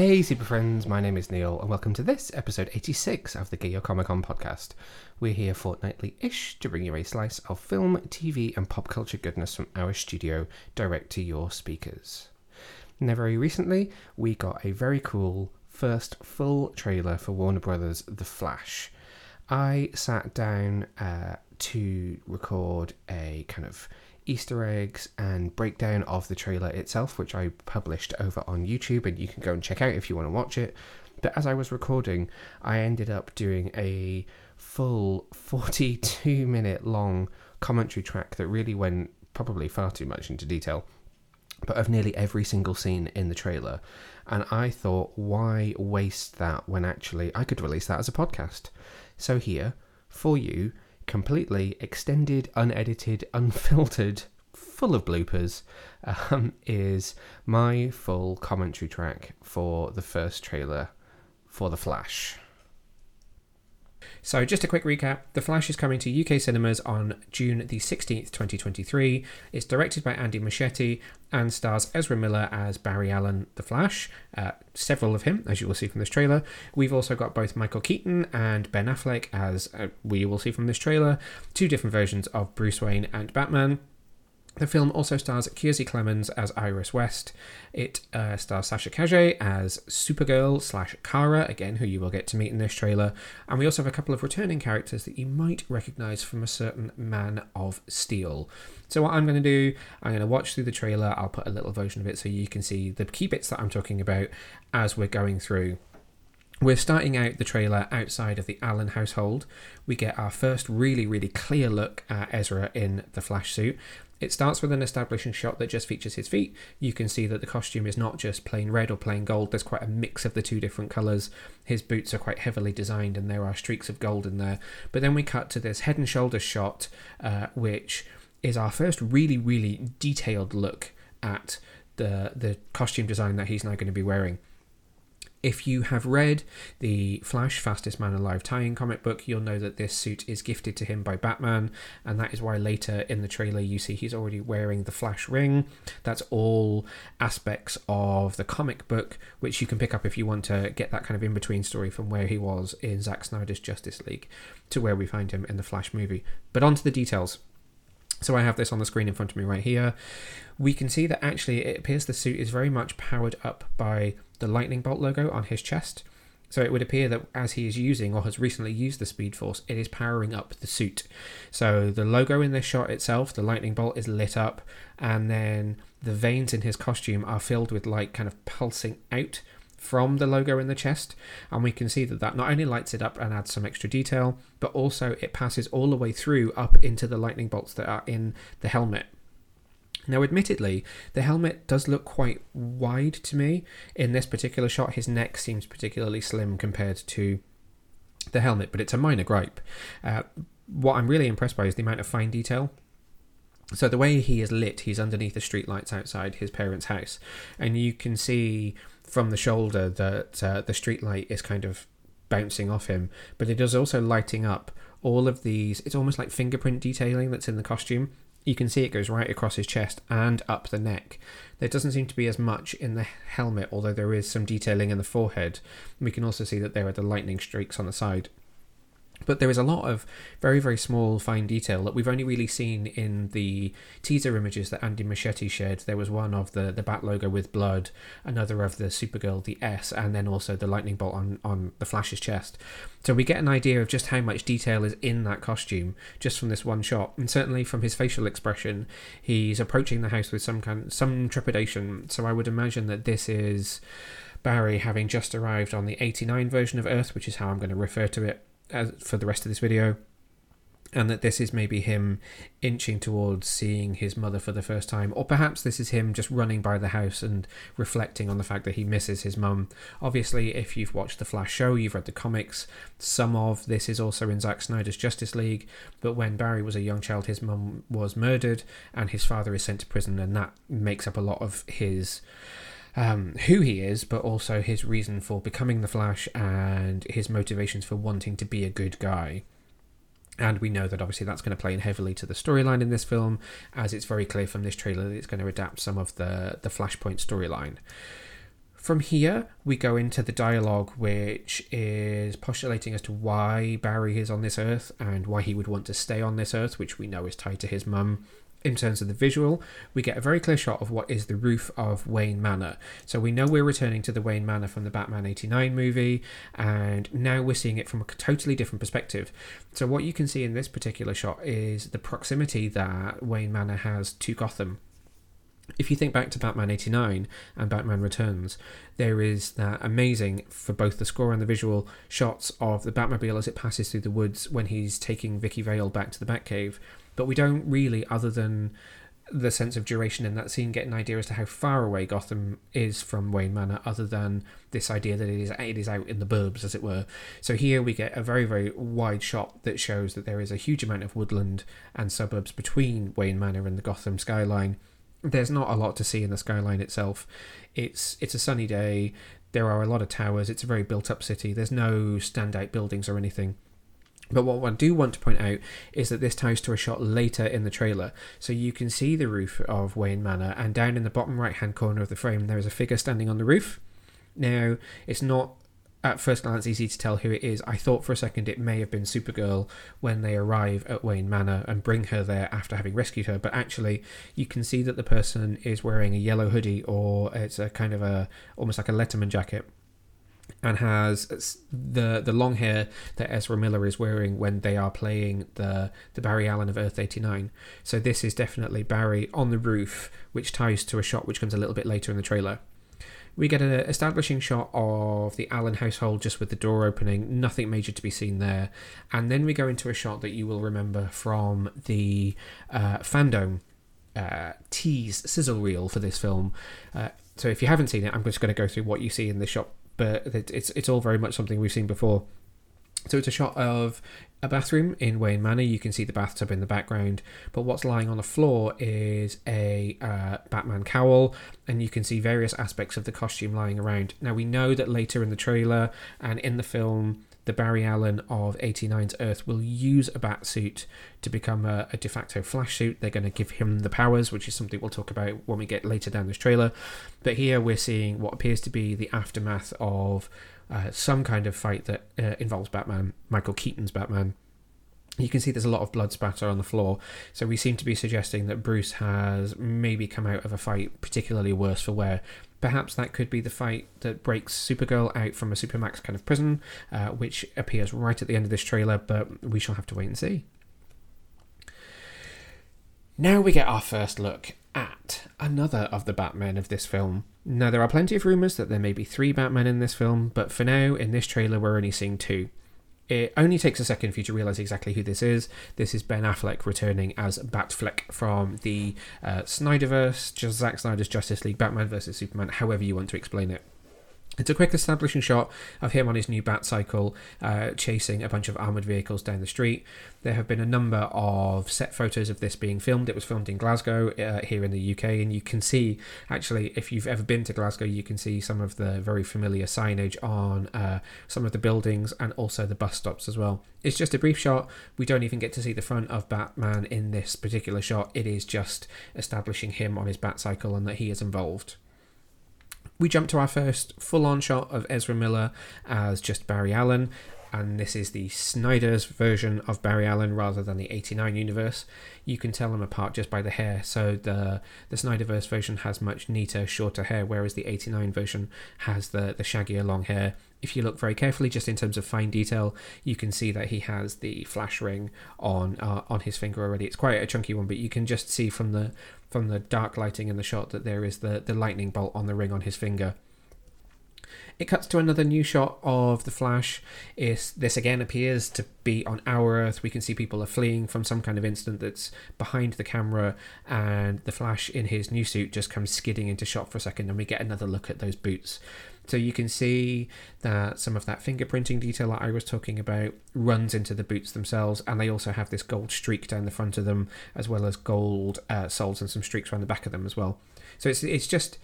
Hey, super friends, my name is Neil, and welcome to this episode 86 of the Get Your Comic Con podcast. We're here fortnightly ish to bring you a slice of film, TV, and pop culture goodness from our studio direct to your speakers. Now, very recently, we got a very cool first full trailer for Warner Brothers' The Flash. I sat down uh, to record a kind of Easter eggs and breakdown of the trailer itself, which I published over on YouTube, and you can go and check out if you want to watch it. But as I was recording, I ended up doing a full 42 minute long commentary track that really went probably far too much into detail, but of nearly every single scene in the trailer. And I thought, why waste that when actually I could release that as a podcast? So here, for you, completely extended, unedited, unfiltered, full of bloopers, um, is my full commentary track for the first trailer for The Flash. So, just a quick recap The Flash is coming to UK cinemas on June the 16th, 2023. It's directed by Andy Muschietti and stars Ezra Miller as Barry Allen, The Flash, uh, several of him, as you will see from this trailer. We've also got both Michael Keaton and Ben Affleck, as uh, we will see from this trailer, two different versions of Bruce Wayne and Batman. The film also stars Kiersey Clemons as Iris West. It uh, stars Sasha Calle as Supergirl slash Kara, again, who you will get to meet in this trailer. And we also have a couple of returning characters that you might recognise from a certain Man of Steel. So, what I'm going to do, I'm going to watch through the trailer. I'll put a little version of it so you can see the key bits that I'm talking about as we're going through. We're starting out the trailer outside of the Allen household. We get our first really, really clear look at Ezra in the Flash suit. It starts with an establishing shot that just features his feet. You can see that the costume is not just plain red or plain gold, there's quite a mix of the two different colours. His boots are quite heavily designed and there are streaks of gold in there. But then we cut to this head and shoulders shot, uh, which is our first really, really detailed look at the, the costume design that he's now going to be wearing. If you have read the Flash Fastest Man Alive tie in comic book, you'll know that this suit is gifted to him by Batman, and that is why later in the trailer you see he's already wearing the Flash ring. That's all aspects of the comic book, which you can pick up if you want to get that kind of in between story from where he was in Zack Snyder's Justice League to where we find him in the Flash movie. But on to the details. So I have this on the screen in front of me right here. We can see that actually it appears the suit is very much powered up by the lightning bolt logo on his chest. So it would appear that as he is using or has recently used the Speed Force, it is powering up the suit. So the logo in this shot itself, the lightning bolt is lit up, and then the veins in his costume are filled with light kind of pulsing out from the logo in the chest. And we can see that that not only lights it up and adds some extra detail, but also it passes all the way through up into the lightning bolts that are in the helmet. Now, admittedly, the helmet does look quite wide to me. In this particular shot, his neck seems particularly slim compared to the helmet, but it's a minor gripe. Uh, what I'm really impressed by is the amount of fine detail. So the way he is lit, he's underneath the streetlights outside his parents' house, and you can see from the shoulder that uh, the streetlight is kind of bouncing off him, but it is also lighting up all of these. It's almost like fingerprint detailing that's in the costume you can see it goes right across his chest and up the neck. There doesn't seem to be as much in the helmet, although there is some detailing in the forehead. We can also see that there are the lightning streaks on the side. But there is a lot of very, very small, fine detail that we've only really seen in the teaser images that Andy Muschietti shared. There was one of the, the bat logo with blood, another of the Supergirl, the S, and then also the lightning bolt on, on the Flash's chest. So we get an idea of just how much detail is in that costume just from this one shot. And certainly from his facial expression, he's approaching the house with some kind some trepidation. So I would imagine that this is Barry having just arrived on the 89 version of Earth, which is how I'm going to refer to it as, for the rest of this video, and that this is maybe him inching towards seeing his mother for the first time, or perhaps this is him just running by the house and reflecting on the fact that he misses his mum. Obviously, if you've watched the Flash show, you've read the comics, some of this is also in Zack Snyder's Justice League, but when Barry was a young child, his mum was murdered and his father is sent to prison, and that makes up a lot of his um, who he is, but also his reason for becoming the Flash and his motivations for wanting to be a good guy. And we know that obviously that's going to play in heavily to the storyline in this film, as it's very clear from this trailer that it's going to adapt some of the, the Flashpoint storyline. From here, we go into the dialogue, which is postulating as to why Barry is on this earth and why he would want to stay on this earth, which we know is tied to his mum. In terms of the visual, we get a very clear shot of what is the roof of Wayne Manor. So we know we're returning to the Wayne Manor from the Batman 89 movie, and now we're seeing it from a totally different perspective. So, what you can see in this particular shot is the proximity that Wayne Manor has to Gotham if you think back to Batman 89 and Batman Returns, there is that amazing, for both the score and the visual, shots of the Batmobile as it passes through the woods when he's taking Vicky Vale back to the Batcave. But we don't really, other than the sense of duration in that scene, get an idea as to how far away Gotham is from Wayne Manor, other than this idea that it is it is out in the burbs, as it were. So here we get a very very wide shot that shows that there is a huge amount of woodland and suburbs between Wayne Manor and the Gotham skyline there's not a lot to see in the skyline itself. It's it's a sunny day. There are a lot of towers. It's a very built up city. There's no standout buildings or anything. But what I do want to point out is that this ties to a shot later in the trailer. So you can see the roof of Wayne Manor, and down in the bottom right hand corner of the frame, there is a figure standing on the roof. Now, it's not at first glance easy to tell who it is. I thought for a second it may have been Supergirl when they arrive at Wayne Manor and bring her there after having rescued her, but actually you can see that the person is wearing a yellow hoodie or it's a kind of a almost like a Letterman jacket and has the the long hair that Ezra Miller is wearing when they are playing the the Barry Allen of Earth 89. So this is definitely Barry on the roof, which ties to a shot which comes a little bit later in the trailer. We get an establishing shot of the Allen household just with the door opening, nothing major to be seen there. And then we go into a shot that you will remember from the uh, fandom uh, tease sizzle reel for this film. Uh, so if you haven't seen it, I'm just going to go through what you see in this shot, but it's it's all very much something we've seen before. So it's a shot of a bathroom in Wayne Manor. You can see the bathtub in the background, but what's lying on the floor is a uh, Batman cowl, and you can see various aspects of the costume lying around. Now, we know that later in the trailer and in the film, the Barry Allen of 89's Earth will use a bat suit to become a, a de facto Flash suit. They're going to give him the powers, which is something we'll talk about when we get later down this trailer. But here we're seeing what appears to be the aftermath of uh, some kind of fight that uh, involves Batman, Michael Keaton's Batman. You can see there's a lot of blood spatter on the floor, so we seem to be suggesting that Bruce has maybe come out of a fight particularly worse for wear. Perhaps that could be the fight that breaks Supergirl out from a Supermax kind of prison, uh, which appears right at the end of this trailer, but we shall have to wait and see. Now we get our first look at another of the Batmen of this film. Now, there are plenty of rumours that there may be three Batmen in this film, but for now, in this trailer, we're only seeing two. It only takes a second for you to realise exactly who this is. This is Ben Affleck returning as Batfleck from the uh, Snyderverse, just Zack Snyder's Justice League, Batman vs Superman, however you want to explain it. It's a quick establishing shot of him on his new bat cycle uh, chasing a bunch of armoured vehicles down the street. There have been a number of set photos of this being filmed. It was filmed in Glasgow uh, here in the UK, and you can see actually, if you've ever been to Glasgow, you can see some of the very familiar signage on uh, some of the buildings and also the bus stops as well. It's just a brief shot. We don't even get to see the front of Batman in this particular shot. It is just establishing him on his bat cycle and that he is involved we jump to our first full on shot of Ezra Miller as just Barry Allen, and this is the Snyder's version of Barry Allen rather than the 89 universe. You can tell them apart just by the hair. So the the Snyderverse version has much neater, shorter hair, whereas the 89 version has the the shaggier long hair if you look very carefully, just in terms of fine detail, you can see that he has the flash ring on uh, on his finger already. It's quite a chunky one, but you can just see from the from the dark lighting in the shot that there is the the lightning bolt on the ring on his finger. It cuts to another new shot of the Flash. Is this again appears to be on our Earth? We can see people are fleeing from some kind of incident that's behind the camera, and the Flash in his new suit just comes skidding into shot for a second, and we get another look at those boots. So you can see that some of that fingerprinting detail that I was talking about runs into the boots themselves, and they also have this gold streak down the front of them, as well as gold uh, soles and some streaks around the back of them as well. So it's it's just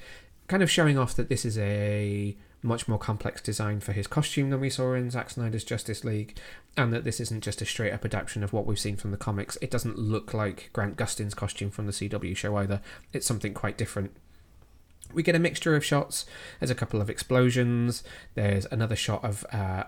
kind of showing off that this is a much more complex design for his costume than we saw in Zack Snyder's Justice League, and that this isn't just a straight up adaptation of what we've seen from the comics. It doesn't look like Grant Gustin's costume from the CW show either. It's something quite different. we get a mixture of shots. There's a couple of explosions. There's another shot of uh,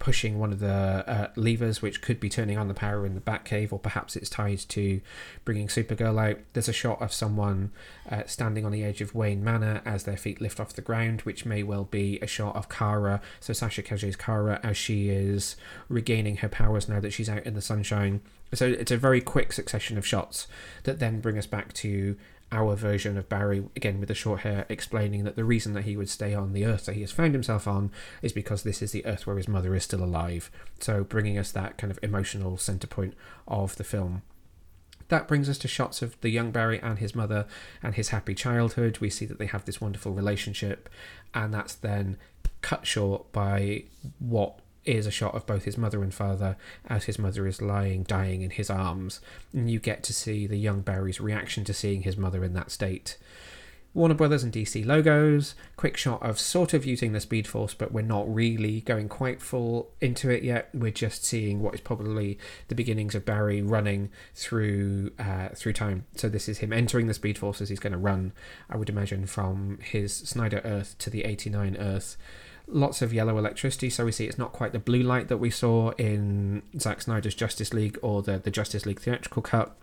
pushing one of the uh, levers, which could be turning on the power in the Batcave, or perhaps it's tied to bringing Supergirl out. There's a shot of someone uh, standing on the edge of Wayne Manor as their feet lift off the ground, which may well be a shot of Kara. So Sasha Calle's Kara as she is regaining her powers now that she's out in the sunshine. So it's a very quick succession of shots that then bring us back to our version of Barry, again with the short hair, explaining that the reason that he would stay on the Earth that he has found himself on is because this is the Earth where his mother is still alive. So bringing us that kind of emotional centre point of the film. That brings us to shots of the young Barry and his mother and his happy childhood. We see that they have this wonderful relationship, and that's then cut short by what is a shot of both his mother and father as his mother is lying dying in his arms. And you get to see the young barry's reaction to seeing his mother in that state. Warner brothers and dc logos quick shot of sort of using the speed force but we're not really going quite full into it yet. We're just seeing what is probably the beginnings of barry running through uh, through time. So this is him entering the speed force as he's going to run i would imagine from his snyder earth to the 89 earth lots of yellow electricity, so we see it's not quite the blue light that we saw in Zack Snyder's Justice League or the, the Justice League theatrical cut,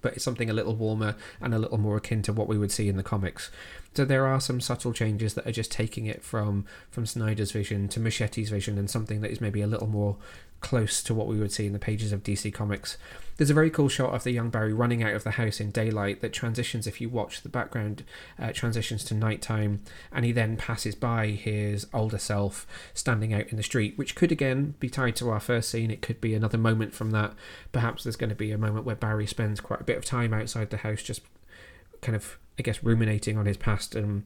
but it's something a little warmer and a little more akin to what we would see in the comics. So there are some subtle changes that are just taking it from from Snyder's vision to Muschietti's vision and something that is maybe a little more close to what we would see in the pages of DC Comics. There's a very cool shot of the young Barry running out of the house in daylight that transitions, if you watch the background, uh, transitions to nighttime, and he then passes by his older self standing out in the street, which could again be tied to our first scene. It could be another moment from that. Perhaps there's going to be a moment where Barry spends quite a bit of time outside the house, just kind of, I guess, ruminating on his past and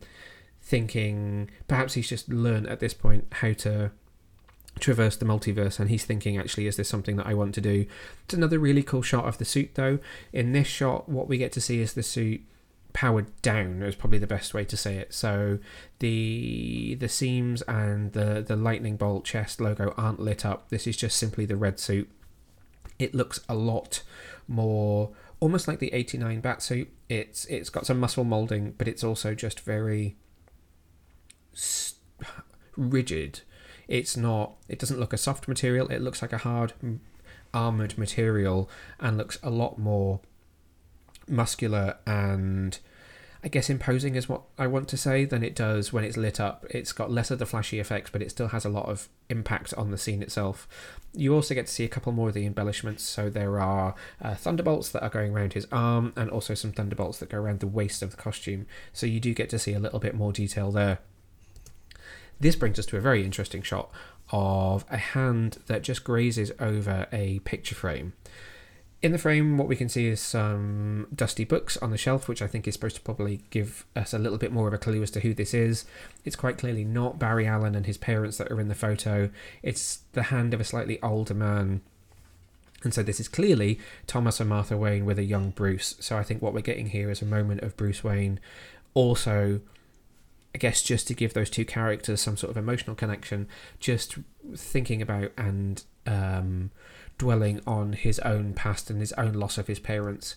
thinking. Perhaps he's just learned at this point how to traverse the multiverse and he's thinking actually is this something that I want to do? It's another really cool shot of the suit though. In this shot what we get to see is the suit powered down is probably the best way to say it. So the the seams and the the lightning bolt chest logo aren't lit up. This is just simply the red suit. It looks a lot more almost like the 89 bat suit. It's it's got some muscle molding but it's also just very rigid it's not. It doesn't look a soft material. It looks like a hard armored material and looks a lot more muscular and I guess imposing is what I want to say than it does when it's lit up. It's got less of the flashy effects, but it still has a lot of impact on the scene itself. You also get to see a couple more of the embellishments. So there are uh, thunderbolts that are going around his arm, and also some thunderbolts that go around the waist of the costume. So you do get to see a little bit more detail there. This brings us to a very interesting shot of a hand that just grazes over a picture frame. In the frame, what we can see is some dusty books on the shelf, which I think is supposed to probably give us a little bit more of a clue as to who this is. It's quite clearly not Barry Allen and his parents that are in the photo, it's the hand of a slightly older man. And so this is clearly Thomas and Martha Wayne with a young Bruce. So I think what we're getting here is a moment of Bruce Wayne also I guess just to give those two characters some sort of emotional connection, just thinking about and um, dwelling on his own past and his own loss of his parents.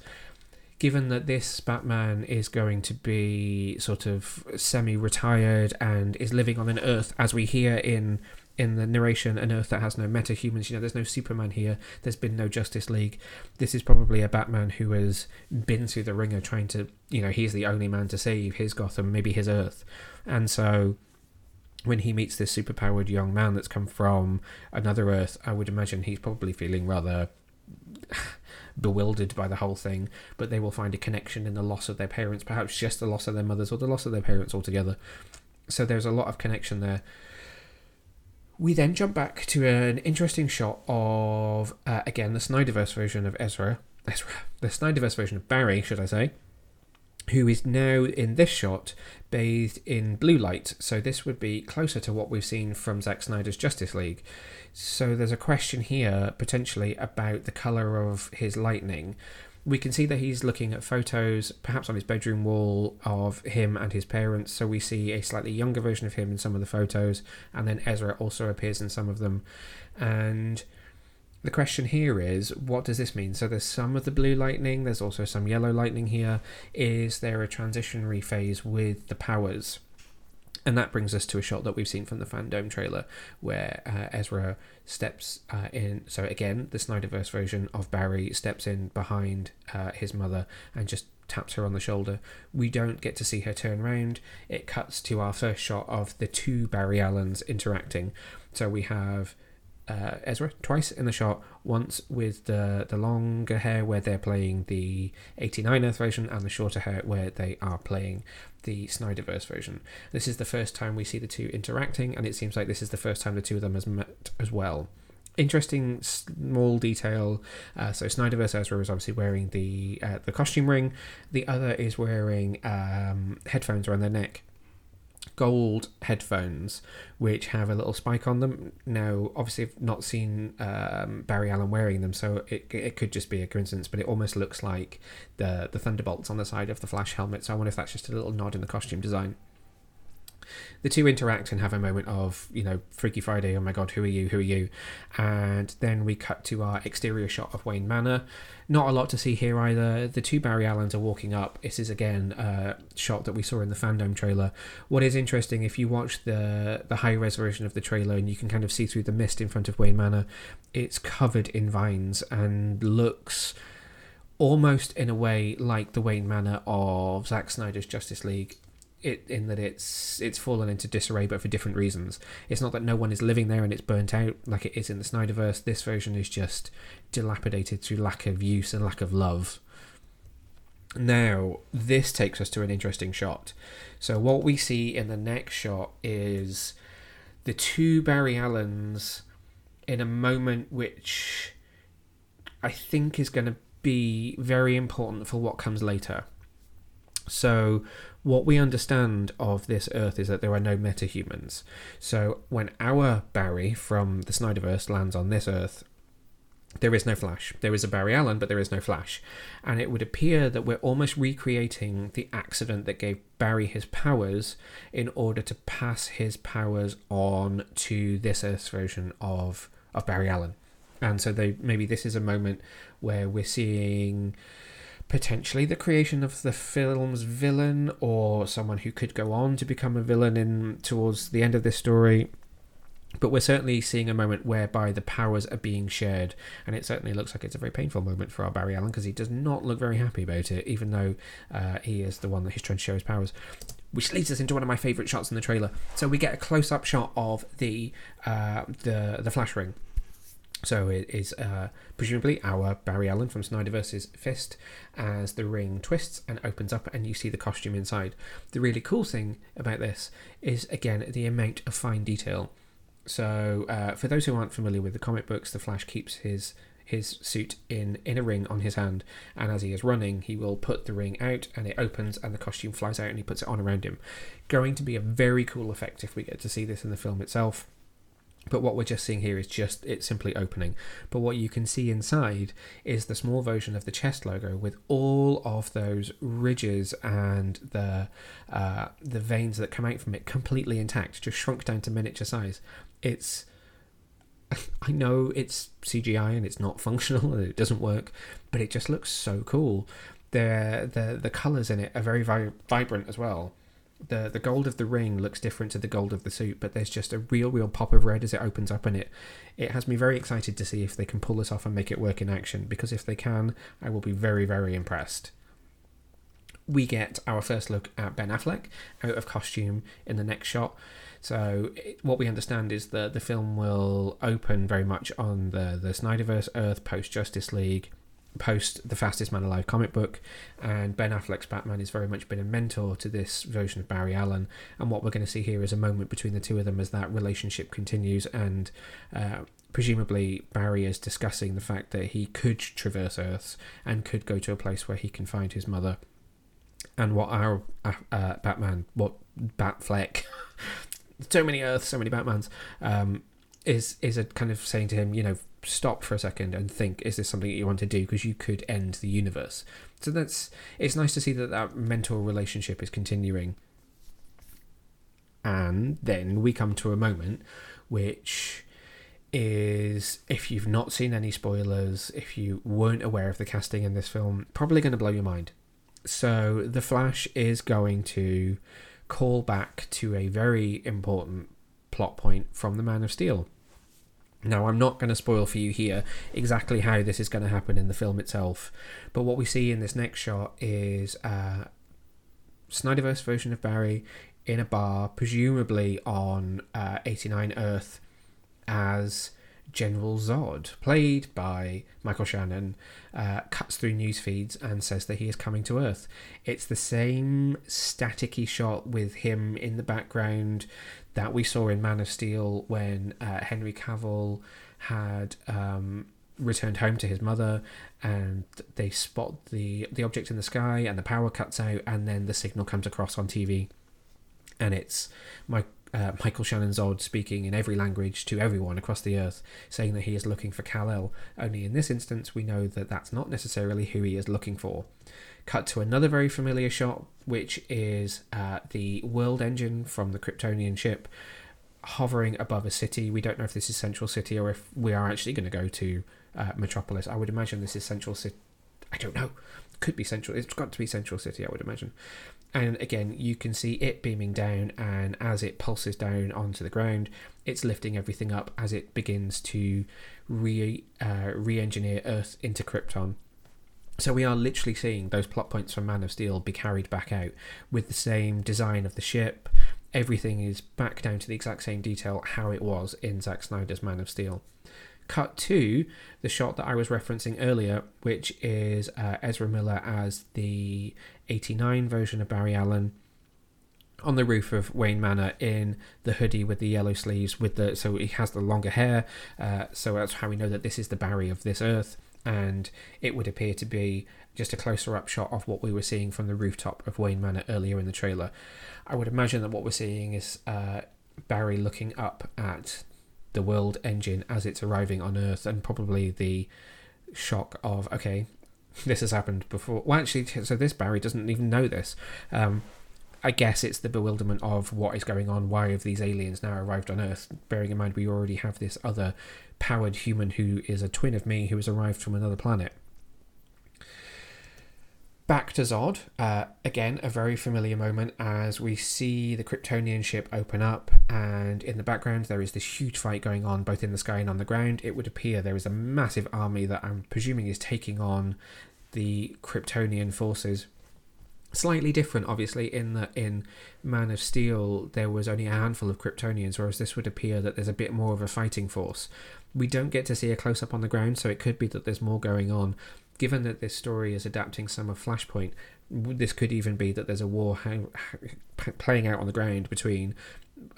Given that this Batman is going to be sort of semi retired and is living on an Earth, as we hear in in the narration an earth that has no metahumans. You know there's no superman here. There's been no justice league. This is probably a batman who has been through the ringer trying to you know he's the only man to save his gotham maybe his earth. And so when he meets this superpowered young man that's come from another earth i would imagine he's probably feeling rather bewildered by the whole thing. But they will find a connection in the loss of their parents perhaps just the loss of their mothers or the loss of their parents altogether. So there's a lot of connection there we then jump back to an interesting shot of, uh, again, the Snyderverse version of Ezra, Ezra, the Snyderverse version of Barry, should I say, who is now in this shot bathed in blue light. So this would be closer to what we've seen from Zack Snyder's Justice League. So there's a question here potentially about the color of his lightning we can see that he's looking at photos, perhaps on his bedroom wall, of him and his parents. So we see a slightly younger version of him in some of the photos, and then Ezra also appears in some of them. And the question here is what does this mean? So there's some of the blue lightning, there's also some yellow lightning here. Is there a transitionary phase with the powers? And that brings us to a shot that we've seen from the Fandom trailer where uh, Ezra steps uh, in. So, again, the Snyderverse version of Barry steps in behind uh, his mother and just taps her on the shoulder. We don't get to see her turn around. It cuts to our first shot of the two Barry Allens interacting. So, we have uh, Ezra twice in the shot. Once with the the longer hair where they're playing the 89 Earth version, and the shorter hair where they are playing the Snyderverse version. This is the first time we see the two interacting, and it seems like this is the first time the two of them has met as well. Interesting small detail. Uh, so Snyderverse Ezra is obviously wearing the uh, the costume ring. The other is wearing um, headphones around their neck gold headphones which have a little spike on them. Now, obviously, I've not seen um, Barry Allen wearing them, so it, it could just be a coincidence, but it almost looks like the, the Thunderbolts on the side of the Flash helmet, so I wonder if that's just a little nod in the costume design the two interact and have a moment of you know freaky friday oh my god who are you who are you? And then we cut to our exterior shot of wayne manor. Not a lot to see here either. The two barry allens are walking up. This is again a shot that we saw in the fandom trailer. What is interesting if you watch the the high res version of the trailer and you can kind of see through the mist in front of wayne manor it's covered in vines and looks almost in a way like the Wayne Manor of Zack Snyder's Justice League it in that it's it's fallen into disarray, but for different reasons. It's not that no one is living there and it's burnt out like it is in the Snyderverse. This version is just dilapidated through lack of use and lack of love. Now, this takes us to an interesting shot. So, what we see in the next shot is the two Barry Allens in a moment which I think is going to be very important for what comes later. So, what we understand of this Earth is that there are no metahumans. So, when our Barry from the Snyderverse lands on this Earth, there is no Flash. There is a Barry Allen, but there is no Flash. And it would appear that we're almost recreating the accident that gave Barry his powers in order to pass his powers on to this Earth's version of, of Barry Allen. And so they maybe this is a moment where we're seeing potentially the creation of the film's villain or someone who could go on to become a villain in towards the end of this story. But we're certainly seeing a moment whereby the powers are being shared and it certainly looks like it's a very painful moment for our barry allen because he does not look very happy about it even though uh, he is the one that he's trying to share his powers. Which leads us into one of my favorite shots in the trailer. So we get a close-up shot of the uh, the the flash ring so it is uh, presumably our Barry Allen from Snyderverse's fist as the ring twists and opens up and you see the costume inside. The really cool thing about this is, again, the amount of fine detail. So uh, for those who aren't familiar with the comic books, the Flash keeps his his suit in in a ring on his hand and as he is running he will put the ring out and it opens and the costume flies out and he puts it on around him going to be a very cool effect if we get to see this in the film itself but what we're just seeing here is just it simply opening. But what you can see inside is the small version of the chest logo with all of those ridges and the uh, the veins that come out from it completely intact, just shrunk down to miniature size. It's I know it's CGI and it's not functional and it doesn't work, but it just looks so cool. The the the colors in it are very vi- vibrant as well the the gold of the ring looks different to the gold of the suit, but there's just a real real pop of red as it opens up, and it it has me very excited to see if they can pull this off and make it work in action. Because if they can, I will be very very impressed. We get our first look at Ben Affleck out of costume in the next shot. So it, what we understand is that the film will open very much on the the Snyderverse Earth post Justice League post the fastest man alive comic book and ben affleck's batman has very much been a mentor to this version of barry allen and what we're going to see here is a moment between the two of them as that relationship continues and uh, presumably barry is discussing the fact that he could traverse earths and could go to a place where he can find his mother. And what our uh, uh batman what batfleck so many earths so many batmans um, is is a kind of saying to him you know stop for a second and think is this something that you want to do because you could end the universe so that's it's nice to see that that mental relationship is continuing and then we come to a moment which is if you've not seen any spoilers, if you weren't aware of the casting in this film, probably going to blow your mind. So, The Flash is going to call back to a very important plot point from The Man of Steel. Now, I'm not going to spoil for you here exactly how this is going to happen in the film itself, but what we see in this next shot is a Snyderverse version of Barry in a bar, presumably on uh, 89 Earth, as General Zod, played by Michael Shannon, uh, cuts through news feeds and says that he is coming to Earth. It's the same staticky shot with him in the background that we saw in Man of Steel when uh, Henry Cavill had um, returned home to his mother and they spot the the object in the sky and the power cuts out and then the signal comes across on TV and it's my uh, Michael Shannon Zod speaking in every language to everyone across the earth, saying that he is looking for Kal El. Only in this instance, we know that that's not necessarily who he is looking for. Cut to another very familiar shot, which is uh, the world engine from the Kryptonian ship hovering above a city. We don't know if this is Central City or if we are actually going to go to uh, Metropolis. I would imagine this is Central City. I don't know. Could be Central. It's got to be Central City, I would imagine. And again, you can see it beaming down, and as it pulses down onto the ground, it's lifting everything up as it begins to re uh, re-engineer Earth into Krypton. So we are literally seeing those plot points from Man of Steel be carried back out with the same design of the ship. Everything is back down to the exact same detail how it was in Zack Snyder's Man of Steel. Cut to the shot that I was referencing earlier, which is uh, Ezra Miller as the 89 version of Barry Allen on the roof of Wayne Manor in the hoodie with the yellow sleeves with the so he has the longer hair uh, so that's how we know that this is the Barry of this earth and it would appear to be just a closer up shot of what we were seeing from the rooftop of Wayne Manor earlier in the trailer. I would imagine that what we're seeing is uh, Barry looking up at the world engine as it's arriving on Earth, and probably the shock of okay, this has happened before. Well, actually, so this Barry doesn't even know this. Um, I guess it's the bewilderment of what is going on. Why have these aliens now arrived on Earth? Bearing in mind we already have this other powered human who is a twin of me who has arrived from another planet. Back to Zod, uh, again, a very familiar moment as we see the Kryptonian ship open up, and in the background, there is this huge fight going on both in the sky and on the ground. It would appear there is a massive army that I'm presuming is taking on the Kryptonian forces. Slightly different obviously in that in man of steel there was only a handful of kryptonians whereas this would appear that there's a bit more of a fighting force. We don't get to see a close up on the ground so it could be that there's more going on given that this story is adapting some of flashpoint this could even be that there's a war playing out on the ground between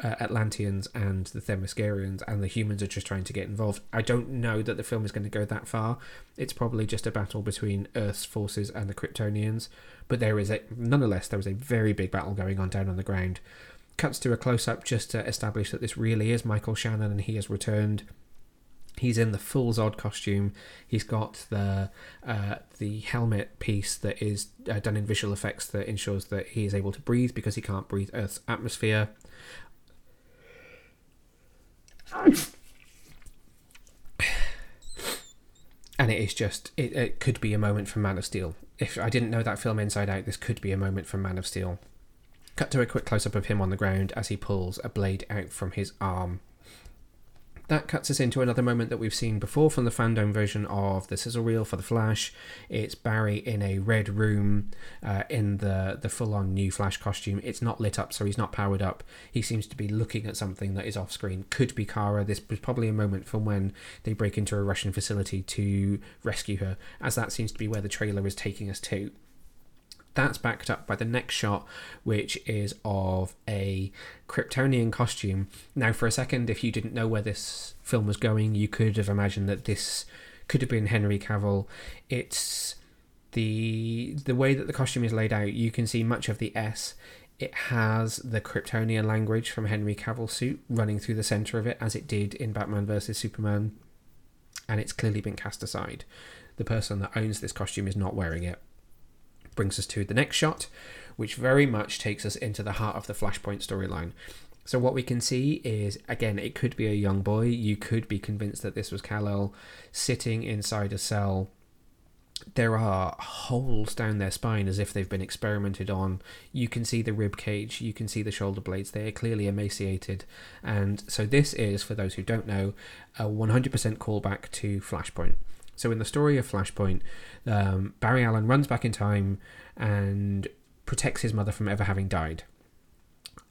uh, Atlanteans and the Themyscirians, and the humans are just trying to get involved. I don't know that the film is going to go that far. It's probably just a battle between Earth's forces and the Kryptonians, but there is a nonetheless there is a very big battle going on down on the ground. Cuts to a close up just to establish that this really is Michael Shannon and he has returned. He's in the full Zod costume. He's got the uh, the helmet piece that is uh, done in visual effects that ensures that he is able to breathe because he can't breathe Earth's atmosphere. And it is just it, it could be a moment from Man of Steel. If I didn't know that film inside out, this could be a moment from Man of Steel. Cut to a quick close up of him on the ground as he pulls a blade out from his arm that cuts us into another moment that we've seen before from the fandom version of the sizzle reel for the Flash. It's Barry in a red room uh, in the the full on new Flash costume. It's not lit up, so he's not powered up. He seems to be looking at something that is off screen. Could be Kara. This was probably a moment from when they break into a Russian facility to rescue her, as that seems to be where the trailer is taking us to. That's backed up by the next shot, which is of a Kryptonian costume. Now, for a second, if you didn't know where this film was going, you could have imagined that this could have been Henry Cavill. It's the the way that the costume is laid out. You can see much of the S. It has the Kryptonian language from Henry Cavill's suit running through the center of it, as it did in Batman vs Superman, and it's clearly been cast aside. The person that owns this costume is not wearing it brings us to the next shot, which very much takes us into the heart of the Flashpoint storyline. So what we can see is again, it could be a young boy. You could be convinced that this was Kal-El sitting inside a cell. There are holes down their spine as if they've been experimented on. You can see the rib cage, you can see the shoulder blades. They are clearly emaciated, and so this is, for those who don't know, a 100% callback to Flashpoint. So in the story of Flashpoint, um, Barry Allen runs back in time and protects his mother from ever having died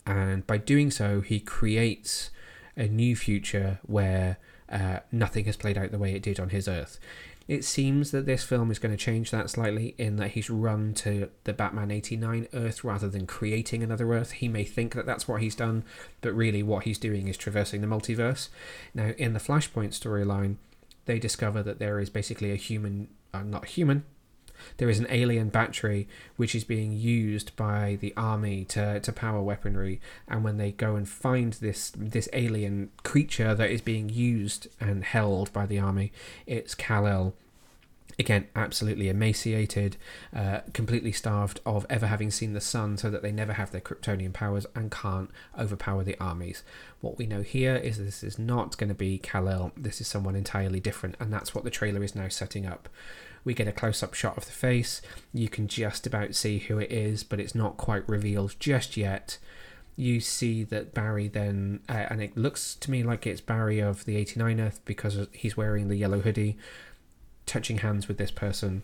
and by doing so, he creates a new future where uh, nothing has played out the way it did on his Earth. It seems that this film is going to change that slightly in that he's run to the Batman 89 Earth rather than creating another Earth. He may think that that's what he's done, but really what he's doing is traversing the multiverse. Now, in the Flashpoint storyline, they discover that there is basically a human, uh, not human, there is an alien battery which is being used by the army to, to power weaponry. And when they go and find this this alien creature that is being used and held by the army it's Kal-El again absolutely emaciated uh, completely starved of ever having seen the sun so that they never have their kryptonian powers and can't overpower the armies what we know here is this is not going to be Kal-El this is someone entirely different and that's what the trailer is now setting up we get a close up shot of the face. You can just about see who it is, but it's not quite revealed just yet. You see that Barry then, uh, and it looks to me like it's Barry of the 89 Earth because he's wearing the yellow hoodie, touching hands with this person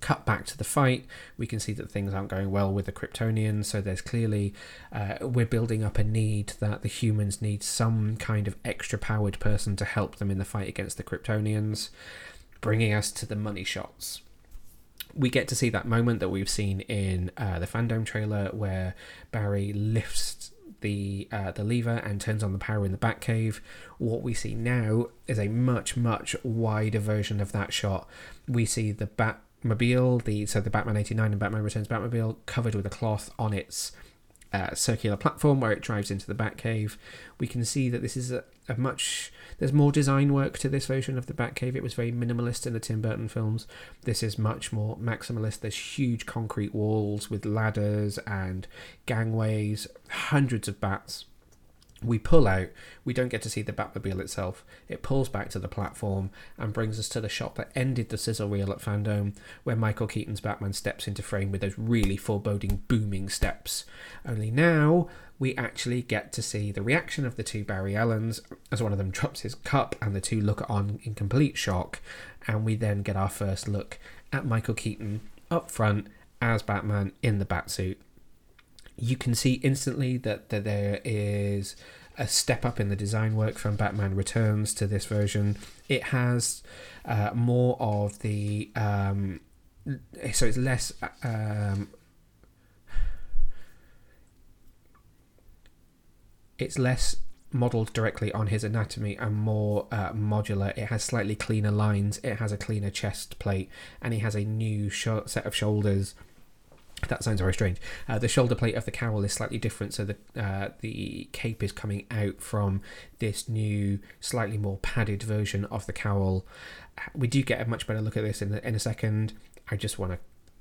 cut back to the fight, we can see that things aren't going well with the Kryptonians. So there's clearly uh, we're building up a need that the humans need some kind of extra powered person to help them in the fight against the Kryptonians bringing us to the money shots. We get to see that moment that we've seen in uh, the Fandom trailer where Barry lifts the uh, the lever and turns on the power in the Batcave. What we see now is a much much wider version of that shot. We see the Batmobile, the so the Batman eighty nine and Batman Returns Batmobile covered with a cloth on its uh, circular platform where it drives into the Batcave. We can see that this is a, a much there's more design work to this version of the Batcave. It was very minimalist in the Tim Burton films. This is much more maximalist. There's huge concrete walls with ladders and gangways, hundreds of bats we pull out, we don't get to see the Batmobile itself. It pulls back to the platform and brings us to the shot that ended the sizzle reel at Fandom, where Michael Keaton's Batman steps into frame with those really foreboding, booming steps. Only now, we actually get to see the reaction of the two Barry Allens as one of them drops his cup and the two look on in complete shock. And we then get our first look at Michael Keaton up front as Batman in the Batsuit you can see instantly that, that there is a step up in the design work from Batman Returns to this version. It has uh, more of the um, so it's less um, it's less modeled directly on his anatomy and more uh, modular. It has slightly cleaner lines. It has a cleaner chest plate, and he has a new sh- set of shoulders that sounds very strange. Uh, the shoulder plate of the cowl is slightly different, so the uh, the cape is coming out from this new, slightly more padded version of the cowl. We do get a much better look at this in the, in a second. I just want to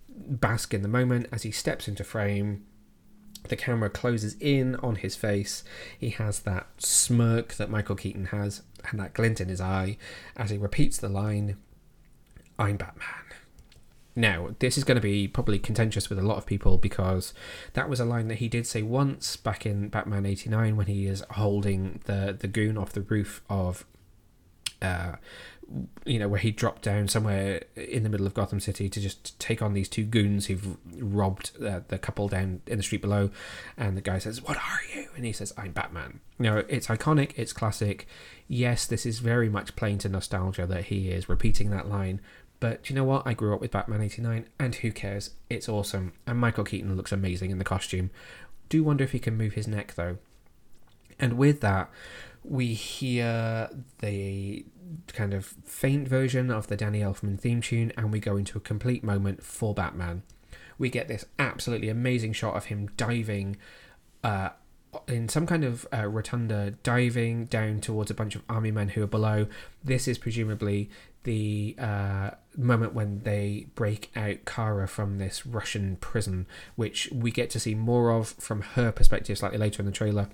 bask in the moment as he steps into frame. The camera closes in on his face. He has that smirk that Michael Keaton has, and that glint in his eye as he repeats the line, "I'm Batman." Now, this is going to be probably contentious with a lot of people because that was a line that he did say once back in Batman 89 when he is holding the, the goon off the roof of, uh, you know, where he dropped down somewhere in the middle of Gotham City to just take on these two goons who've robbed uh, the couple down in the street below. And the guy says, What are you? And he says, I'm Batman. Now, it's iconic, it's classic. Yes, this is very much playing to nostalgia that he is repeating that line but you know what? I grew up with Batman 89, and who cares? It's awesome. And Michael Keaton looks amazing in the costume. Do wonder if he can move his neck, though. And with that, we hear the kind of faint version of the Danny Elfman theme tune, and we go into a complete moment for Batman. We get this absolutely amazing shot of him diving uh, in some kind of uh, rotunda, diving down towards a bunch of army men who are below. This is presumably the uh, moment when they break out Kara from this Russian prison, which we get to see more of from her perspective slightly later in the trailer.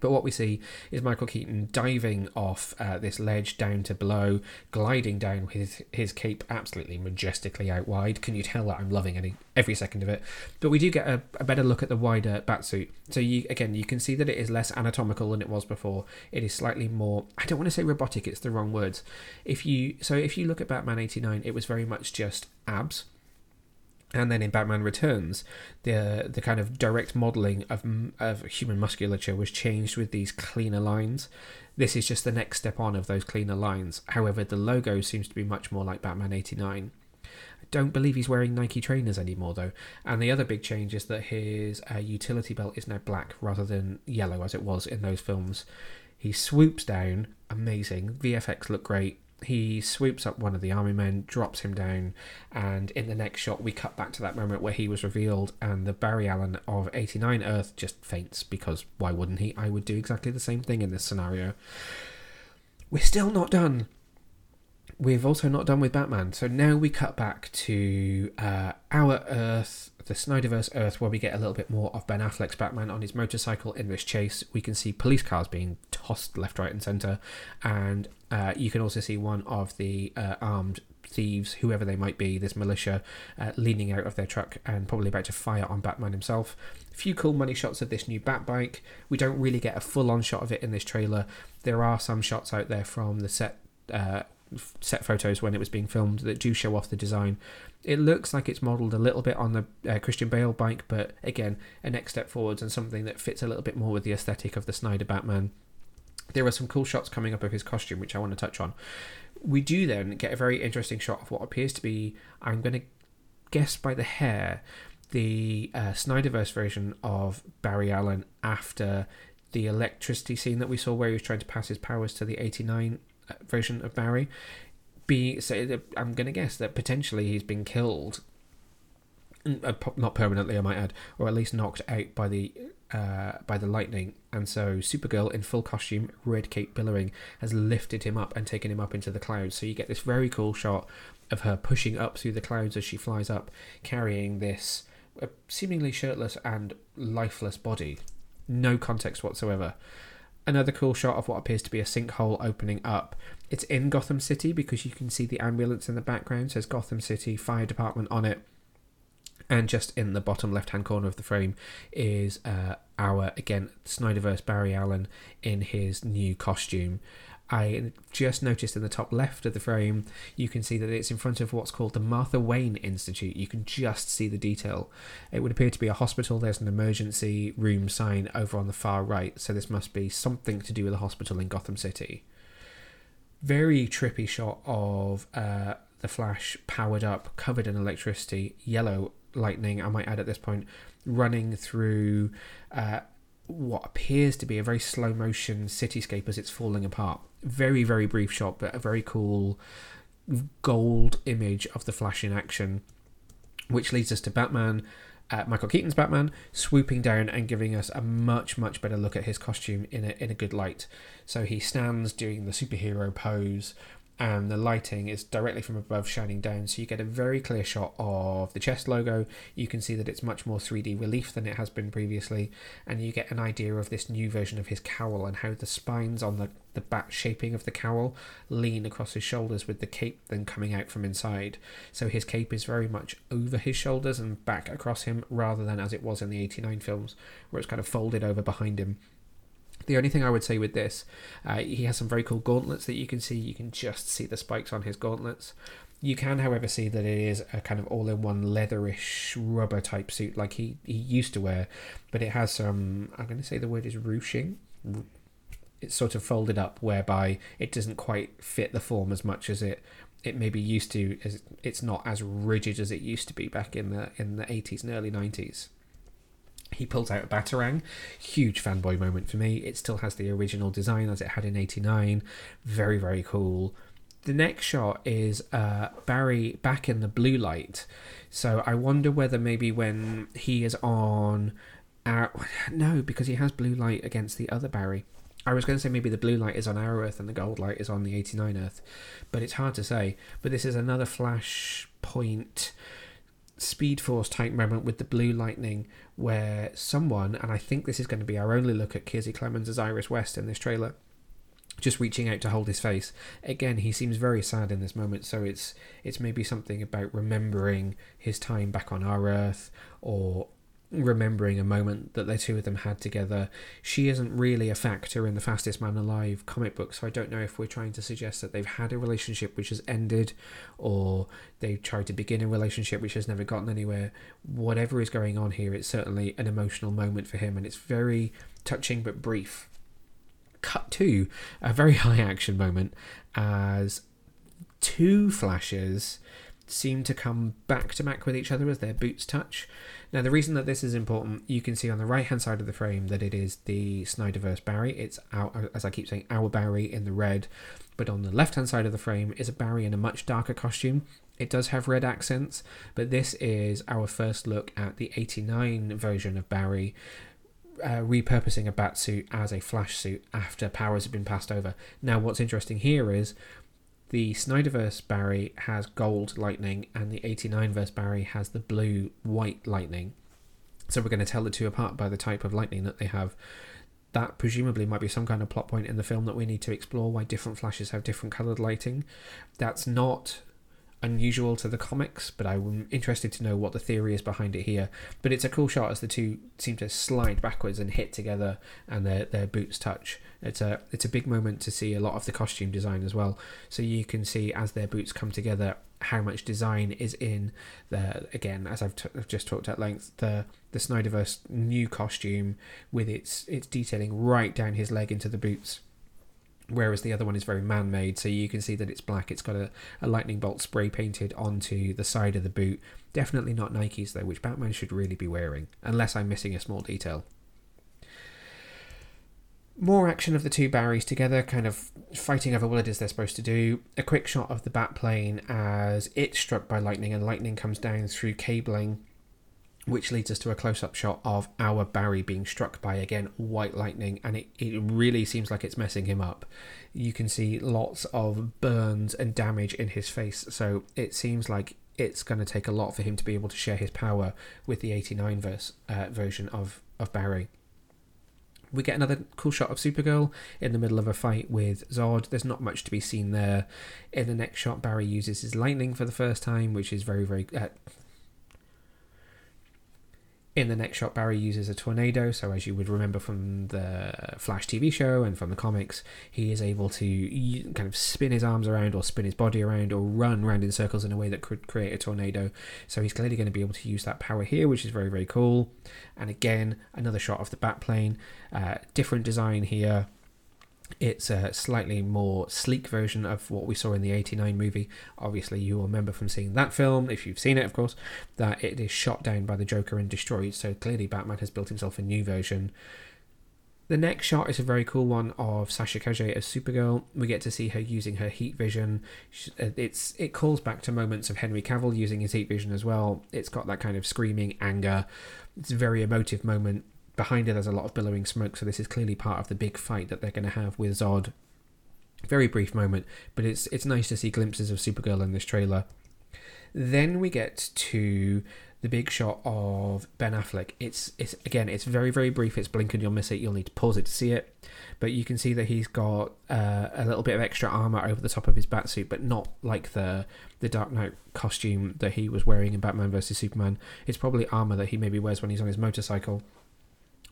But what we see is Michael Keaton diving off uh, this ledge down to below, gliding down with his, his cape absolutely majestically out wide. Can you tell that I'm loving any every second of it? But we do get a, a better look at the wider batsuit. So you again, you can see that it is less anatomical than it was before. It is slightly more. I don't want to say robotic; it's the wrong words. If you so if you look at Batman '89, it was very much just abs and then in Batman Returns, the the kind of direct modeling of of human musculature was changed with these cleaner lines. This is just the next step on of those cleaner lines. However, the logo seems to be much more like Batman '89. I don't believe he's wearing Nike trainers anymore though. And the other big change is that his uh, utility belt is now black rather than yellow as it was in those films. He swoops down, amazing. VFX look great he swoops up one of the army men, drops him down, and in the next shot, we cut back to that moment where he was revealed, and the Barry Allen of 89 Earth just faints because why wouldn't he? I would do exactly the same thing in this scenario. We're still not done. We've also not done with Batman, so now we cut back to uh, our Earth the Snyderverse Earth, where we get a little bit more of Ben Affleck's Batman on his motorcycle in this chase. We can see police cars being tossed left, right, and centre, and uh, you can also see one of the uh, armed thieves, whoever they might be, this militia, uh, leaning out of their truck and probably about to fire on Batman himself. A few cool money shots of this new Bat bike. We don't really get a full on shot of it in this trailer. There are some shots out there from the set. Uh, set photos when it was being filmed that do show off the design it looks like it's modelled a little bit on the uh, Christian Bale bike, but again, a next step forwards and something that fits a little bit more with the aesthetic of the Snyder Batman. There are some cool shots coming up of his costume, which I want to touch on. We do then get a very interesting shot of what appears to be, I'm going to guess by the hair, the uh, Snyderverse version of Barry Allen after the electricity scene that we saw where he was trying to pass his powers to the 89 uh, version of Barry be say I'm going to guess that potentially he's been killed, uh, not permanently, I might add, or at least knocked out by the uh, by the lightning. And so Supergirl in full costume, red cape billowing, has lifted him up and taken him up into the clouds. So you get this very cool shot of her pushing up through the clouds as she flies up, carrying this uh, seemingly shirtless and lifeless body. No context whatsoever another cool shot of what appears to be a sinkhole opening up. It's in Gotham City because you can see the ambulance in the background, says Gotham City Fire Department on it. And just in the bottom left hand corner of the frame is uh, our, again, Snyderverse Barry Allen in his new costume. I just noticed in the top left of the frame, you can see that it's in front of what's called the Martha Wayne Institute. You can just see the detail. It would appear to be a hospital. There's an emergency room sign over on the far right, so this must be something to do with a hospital in Gotham City. Very trippy shot of uh, the Flash powered up, covered in electricity, yellow lightning, I might add at this point, running through. Uh, what appears to be a very slow motion cityscape as it's falling apart. Very, very brief shot, but a very cool gold image of the Flash in action, which leads us to Batman. Uh, Michael Keaton's Batman swooping down and giving us a much much better look at his costume in a in a good light. So he stands doing the superhero pose and the lighting is directly from above shining down so you get a very clear shot of the chest logo. You can see that it's much more 3d relief than it has been previously and you get an idea of this new version of his cowl and how the spines on the, the bat shaping of the cowl lean across his shoulders with the cape then coming out from inside. So his cape is very much over his shoulders and back across him rather than as it was in the 89 films where it's kind of folded over behind him the only thing I would say with this, uh, he has some very cool gauntlets that you can see. You can just see the spikes on his gauntlets. You can, however, see that it is a kind of all-in-one leatherish rubber type suit like he, he used to wear, but it has some. I'm going to say the word is ruching. It's sort of folded up, whereby it doesn't quite fit the form as much as it it maybe used to. As it's not as rigid as it used to be back in the in the 80s and early 90s. He pulls out a Batarang. Huge fanboy moment for me. It still has the original design as it had in 89. Very, very cool. The next shot is uh, Barry back in the blue light. So I wonder whether maybe when he is on. Our, no, because he has blue light against the other Barry. I was going to say maybe the blue light is on our Earth and the gold light is on the 89 Earth, but it's hard to say. But this is another Flash point Speed Force type moment with the blue lightning, where someone, and I think this is going to be our only look at Kiersey Clemons as Iris West in this trailer, just reaching out to hold his face. Again, he seems very sad in this moment, so it's it's maybe something about remembering his time back on our Earth, or remembering a moment that the two of them had together. She isn't really a factor in the Fastest Man Alive comic book, so I don't know if we're trying to suggest that they've had a relationship which has ended, or they've tried to begin a relationship which has never gotten anywhere. Whatever is going on here, it's certainly an emotional moment for him, and it's very touching but brief. Cut to a very high action moment as two flashes seem to come back to back with each other as their boots touch. Now, the reason that this is important, you can see on the right hand side of the frame that it is the Snyderverse Barry. It's our, as I keep saying, our Barry in the red. But on the left hand side of the frame is a Barry in a much darker costume. It does have red accents, but this is our first look at the 89 version of Barry. Uh, repurposing a bat suit as a flash suit after powers have been passed over. Now, what's interesting here is the Snyderverse Barry has gold lightning, and the 89 verse Barry has the blue white lightning. So we're going to tell the two apart by the type of lightning that they have. That presumably might be some kind of plot point in the film that we need to explore why different flashes have different coloured lighting. That's not unusual to the comics, but I'm interested to know what the theory is behind it here. But it's a cool shot as the two seem to slide backwards and hit together, and their their boots touch. It's a it's a big moment to see a lot of the costume design as well. So you can see as their boots come together how much design is in the again as I've, t- I've just talked at length the the Snyderverse new costume with its its detailing right down his leg into the boots whereas the other one is very man-made. So you can see that it's black. It's got a, a lightning bolt spray painted onto the side of the boot. Definitely not nikes though which batman should really be wearing unless i'm missing a small detail more action of the two Barrys together, kind of fighting over what it is they're supposed to do. A quick shot of the bat plane as it's struck by lightning, and lightning comes down through cabling which leads us to a close-up shot of our Barry being struck by again white lightning and it, it really seems like it's messing him up. You can see lots of burns and damage in his face so it seems like it's going to take a lot for him to be able to share his power with the 89 verse uh, version of, of Barry. We get another cool shot of Supergirl in the middle of a fight with Zod. There's not much to be seen there. In the next shot, Barry uses his lightning for the first time, which is very, very uh, in the next shot, Barry uses a tornado. So, as you would remember from the Flash TV show and from the comics, he is able to kind of spin his arms around or spin his body around or run around in circles in a way that could create a tornado. So, he's clearly going to be able to use that power here, which is very, very cool. And again, another shot of the Batplane. Uh, different design here it's a slightly more sleek version of what we saw in the 89 movie. Obviously, you will remember from seeing that film, if you've seen it, of course, that it is shot down by the Joker and destroyed. So clearly, Batman has built himself a new version. The next shot is a very cool one of Sasha Calle as Supergirl. We get to see her using her heat vision. Uh, it's it calls back to moments of Henry Cavill using his heat vision as well. It's got that kind of screaming anger. It's a very emotive moment behind it there's a lot of billowing smoke so this is clearly part of the big fight that they're going to have with zod. Very brief moment but it's it's nice to see glimpses of supergirl in this trailer. Then we get to the big shot of ben affleck. It's it's again it's very very brief. It's blink and you'll miss it. You'll need to pause it to see it. But you can see that he's got uh, a little bit of extra armor over the top of his batsuit but not like the the dark knight costume that he was wearing in batman versus superman. It's probably armor that he maybe wears when he's on his motorcycle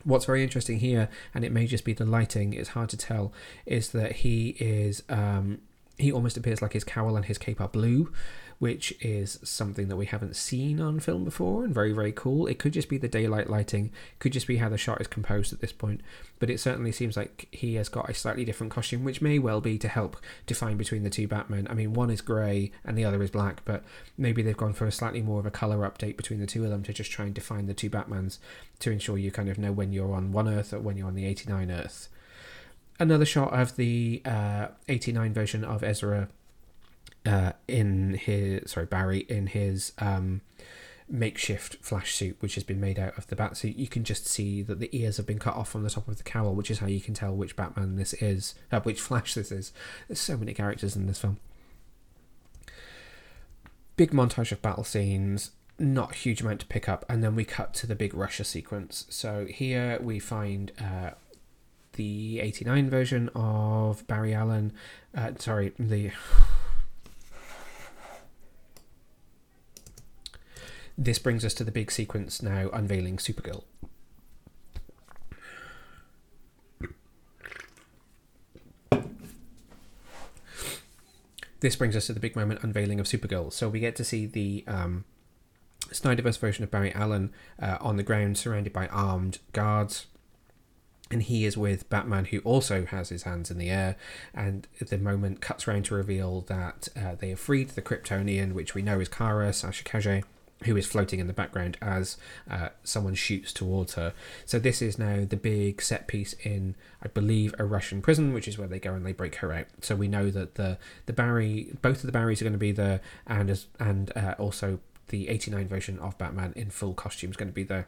what's very interesting here, and it may just be the lighting, it's hard to tell, is that he is um, he almost appears like his cowl and his cape are blue, which is something that we haven't seen on film before and very, very cool. It could just be the daylight lighting, could just be how the shot is composed at this point, but it certainly seems like he has got a slightly different costume, which may well be to help define between the two Batmen. I mean, one is grey and the other is black, but maybe they've gone for a slightly more of a colour update between the two of them to just try and define the two Batmans to ensure you kind of know when you're on one Earth or when you're on the 89 Earth another shot of the uh, 89 version of Ezra uh, in his sorry Barry in his um, makeshift flash suit, which has been made out of the bat suit. You can just see that the ears have been cut off from the top of the cowl, which is how you can tell which Batman this is, uh, which Flash this is. There's so many characters in this film. Big montage of battle scenes. not a huge amount to pick up, and then we cut to the big Russia sequence. So here we find uh, the 89 version of Barry Allen. Uh, sorry, the. This brings us to the big sequence now unveiling Supergirl. This brings us to the big moment unveiling of Supergirl. So we get to see the um, Snyderverse version of Barry Allen uh, on the ground, surrounded by armed guards. And he is with Batman, who also has his hands in the air. And the moment cuts around to reveal that uh, they have freed the Kryptonian, which we know is Kara Sasha Calle who is floating in the background as uh, someone shoots towards her. So this is now the big set piece in, I believe, a Russian prison, which is where they go and they break her out. So we know that the the Barry, both of the Barrys are going to be there, and as and uh, also the '89 version of Batman in full costume is going to be there.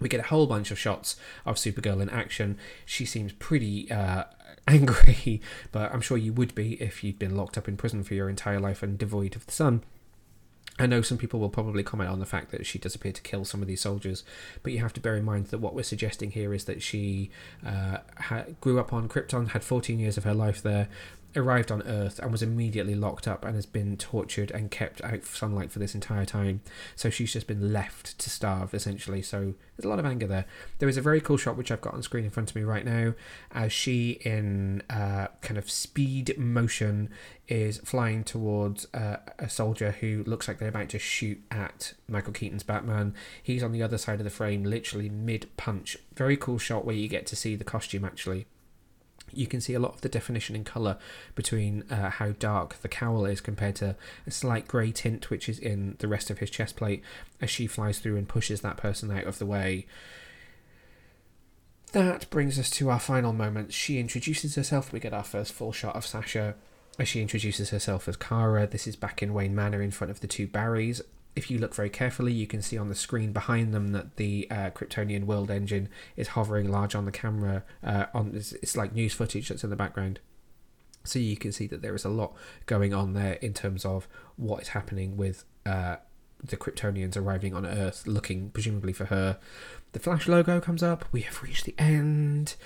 We get a whole bunch of shots of Supergirl in action. She seems pretty uh, angry, but I'm sure you would be if you'd been locked up in prison for your entire life and devoid of the sun. I know some people will probably comment on the fact that she does appear to kill some of these soldiers, but you have to bear in mind that what we're suggesting here is that she uh, ha- grew up on Krypton, had 14 years of her life there, arrived on Earth and was immediately locked up and has been tortured and kept out of sunlight for this entire time. So she's just been left to starve essentially. So there's a lot of anger there. There is a very cool shot which I've got on screen in front of me right now as she, in uh, kind of speed motion, is flying towards uh, a soldier who looks like they're about to shoot at Michael Keaton's Batman. He's on the other side of the frame, literally mid punch. Very cool shot where you get to see the costume actually you can see a lot of the definition in colour between uh, how dark the cowl is compared to a slight grey tint which is in the rest of his chest plate as she flies through and pushes that person out of the way. That brings us to our final moment. She introduces herself. We get our first full shot of Sasha as she introduces herself as Kara. This is back in Wayne Manor in front of the two Barrys if you look very carefully, you can see on the screen behind them that the uh, Kryptonian world engine is hovering large on the camera. Uh, on it's, it's like news footage that's in the background. So you can see that there is a lot going on there in terms of what is happening with uh, the Kryptonians arriving on Earth, looking presumably for her. The Flash logo comes up. We have reached the end,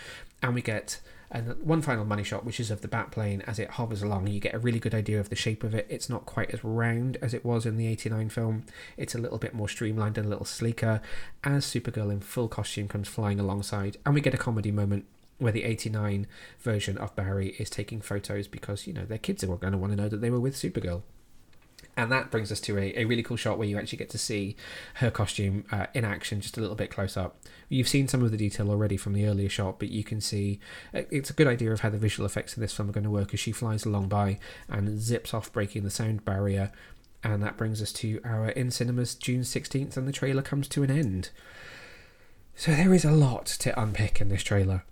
and we get and one final money shot, which is of the bat plane as it hovers along. You get a really good idea of the shape of it. It's not quite as round as it was in the 89 film, it's a little bit more streamlined and a little sleeker as Supergirl in full costume comes flying alongside. And we get a comedy moment where the 89 version of Barry is taking photos because, you know, their kids are going to want to know that they were with Supergirl and that brings us to a, a really cool shot where you actually get to see her costume uh, in action just a little bit close up. You've seen some of the detail already from the earlier shot, but you can see uh, it's a good idea of how the visual effects in this film are going to work as she flies along by and zips off, breaking the sound barrier. And that brings us to our in cinemas June 16th, and the trailer comes to an end. So there is a lot to unpick in this trailer.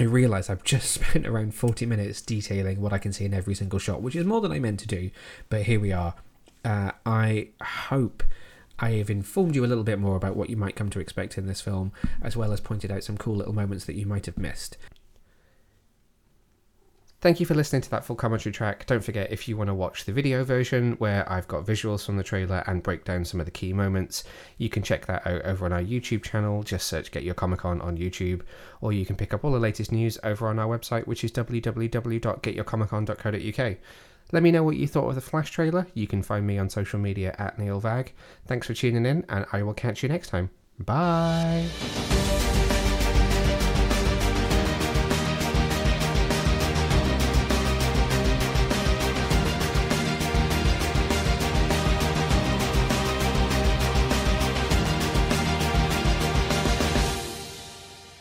I realise I've just spent around 40 minutes detailing what I can see in every single shot, which is more than I meant to do, but here we are. Uh, I hope I have informed you a little bit more about what you might come to expect in this film, as well as pointed out some cool little moments that you might have missed. Thank you for listening to that full commentary track. Don't forget, if you want to watch the video version where I've got visuals from the trailer and break down some of the key moments, you can check that out over on our YouTube channel. Just search Get Your Comic On on YouTube, or you can pick up all the latest news over on our website, which is www.getyourcomicon.co.uk. Let me know what you thought of the Flash trailer. You can find me on social media at Neil Vag. Thanks for tuning in, and I will catch you next time. Bye.